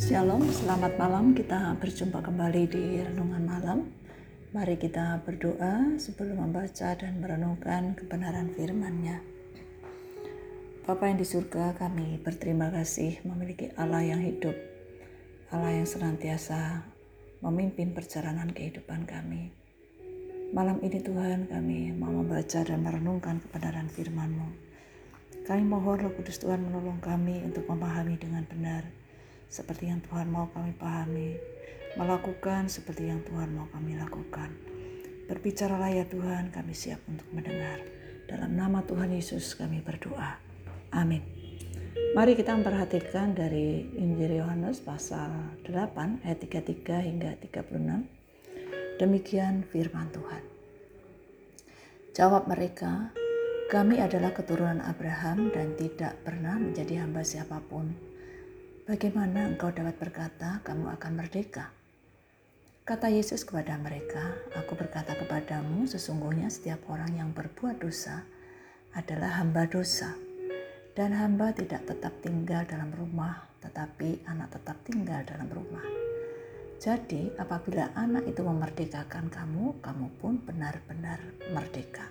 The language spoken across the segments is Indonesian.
Shalom, selamat malam. Kita berjumpa kembali di renungan malam. Mari kita berdoa sebelum membaca dan merenungkan kebenaran firman-Nya. Bapa yang di surga, kami berterima kasih memiliki Allah yang hidup, Allah yang senantiasa memimpin perjalanan kehidupan kami. Malam ini Tuhan kami mau membaca dan merenungkan kebenaran firman-Mu. Kami mohon Roh Kudus Tuhan menolong kami untuk memahami dengan benar seperti yang Tuhan mau kami pahami, melakukan seperti yang Tuhan mau kami lakukan. Berbicaralah ya Tuhan, kami siap untuk mendengar. Dalam nama Tuhan Yesus kami berdoa. Amin. Mari kita memperhatikan dari Injil Yohanes pasal 8 ayat 33 hingga 36. Demikian firman Tuhan. Jawab mereka, kami adalah keturunan Abraham dan tidak pernah menjadi hamba siapa pun Bagaimana engkau dapat berkata, "Kamu akan merdeka"? Kata Yesus kepada mereka, "Aku berkata kepadamu, sesungguhnya setiap orang yang berbuat dosa adalah hamba dosa, dan hamba tidak tetap tinggal dalam rumah, tetapi anak tetap tinggal dalam rumah." Jadi, apabila anak itu memerdekakan kamu, kamu pun benar-benar merdeka.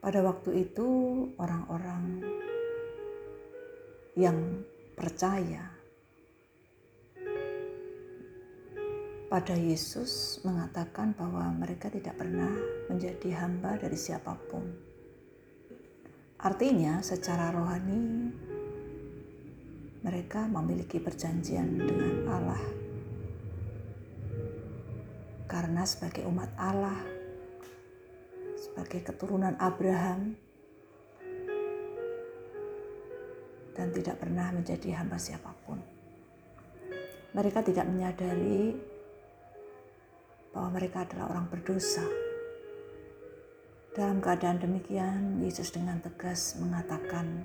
Pada waktu itu, orang-orang yang percaya pada Yesus mengatakan bahwa mereka tidak pernah menjadi hamba dari siapa pun. Artinya, secara rohani, mereka memiliki perjanjian dengan Allah, karena sebagai umat Allah, sebagai keturunan Abraham, dan tidak pernah menjadi hamba siapa pun. Mereka tidak menyadari bahwa mereka adalah orang berdosa. Dalam keadaan demikian, Yesus dengan tegas mengatakan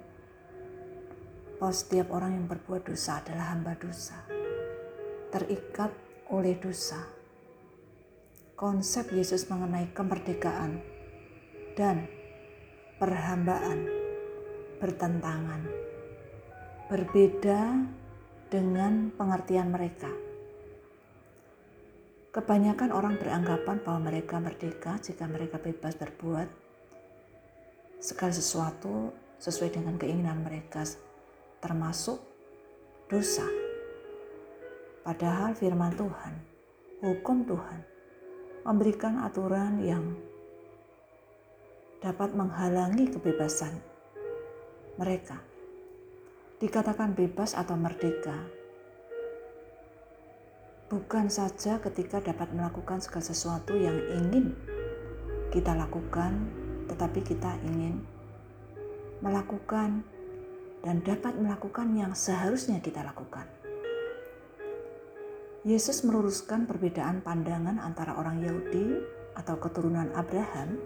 bahwa setiap orang yang berbuat dosa adalah hamba dosa, terikat oleh dosa. Konsep Yesus mengenai kemerdekaan dan perhambaan bertentangan berbeda dengan pengertian mereka. Kebanyakan orang beranggapan bahwa mereka merdeka jika mereka bebas berbuat segala sesuatu sesuai dengan keinginan mereka, termasuk dosa. Padahal firman Tuhan, hukum Tuhan, memberikan aturan yang dapat menghalangi kebebasan mereka dikatakan bebas atau merdeka. Bukan saja ketika dapat melakukan segala sesuatu yang ingin kita lakukan, tetapi kita ingin melakukan dan dapat melakukan yang seharusnya kita lakukan. Yesus meluruskan perbedaan pandangan antara orang Yahudi atau keturunan Abraham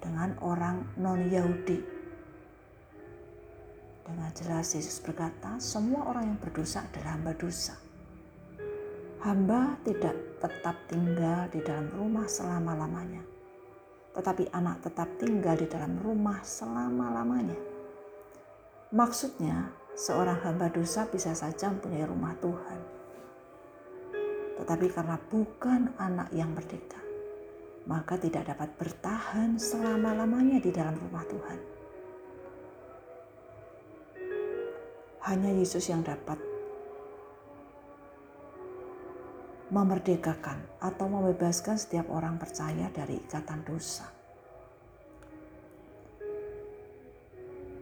dengan orang non-Yahudi dengan jelas Yesus berkata, semua orang yang berdosa adalah hamba dosa. Hamba tidak tetap tinggal di dalam rumah selama-lamanya. Tetapi anak tetap tinggal di dalam rumah selama-lamanya. Maksudnya, seorang hamba dosa bisa saja mempunyai rumah Tuhan. Tetapi karena bukan anak yang merdeka, maka tidak dapat bertahan selama-lamanya di dalam rumah Tuhan. Hanya Yesus yang dapat memerdekakan atau membebaskan setiap orang percaya dari ikatan dosa.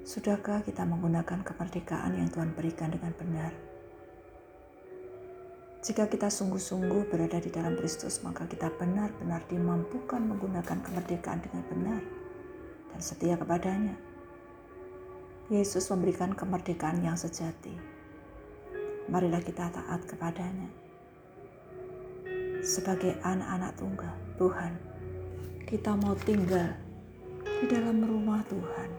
Sudahkah kita menggunakan kemerdekaan yang Tuhan berikan dengan benar? Jika kita sungguh-sungguh berada di dalam Kristus, maka kita benar-benar dimampukan menggunakan kemerdekaan dengan benar dan setia kepadanya. Yesus memberikan kemerdekaan yang sejati. Marilah kita taat kepadanya. Sebagai anak-anak tunggal Tuhan, kita mau tinggal di dalam rumah Tuhan,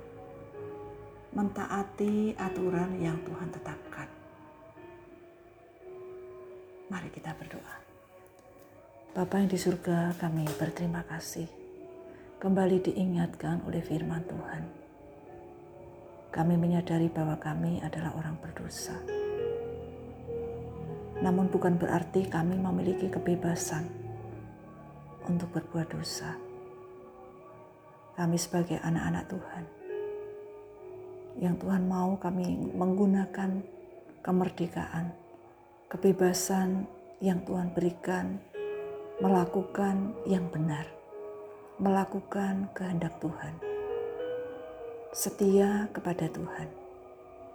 mentaati aturan yang Tuhan tetapkan. Mari kita berdoa. Bapa yang di surga, kami berterima kasih. Kembali diingatkan oleh firman Tuhan kami menyadari bahwa kami adalah orang berdosa. Namun bukan berarti kami memiliki kebebasan untuk berbuat dosa. Kami sebagai anak-anak Tuhan yang Tuhan mau kami menggunakan kemerdekaan, kebebasan yang Tuhan berikan melakukan yang benar, melakukan kehendak Tuhan, setia kepada Tuhan,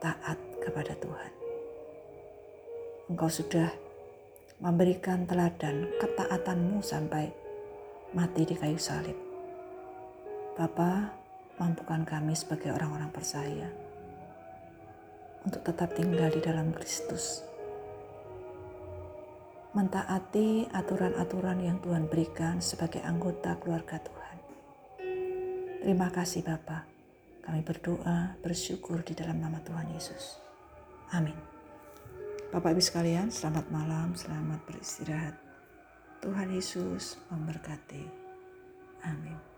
taat kepada Tuhan. Engkau sudah memberikan teladan ketaatanmu sampai mati di kayu salib. Bapa, mampukan kami sebagai orang-orang percaya untuk tetap tinggal di dalam Kristus mentaati aturan-aturan yang Tuhan berikan sebagai anggota keluarga Tuhan. Terima kasih Bapa. Kami berdoa, bersyukur di dalam nama Tuhan Yesus. Amin. Bapak Ibu sekalian, selamat malam, selamat beristirahat. Tuhan Yesus memberkati. Amin.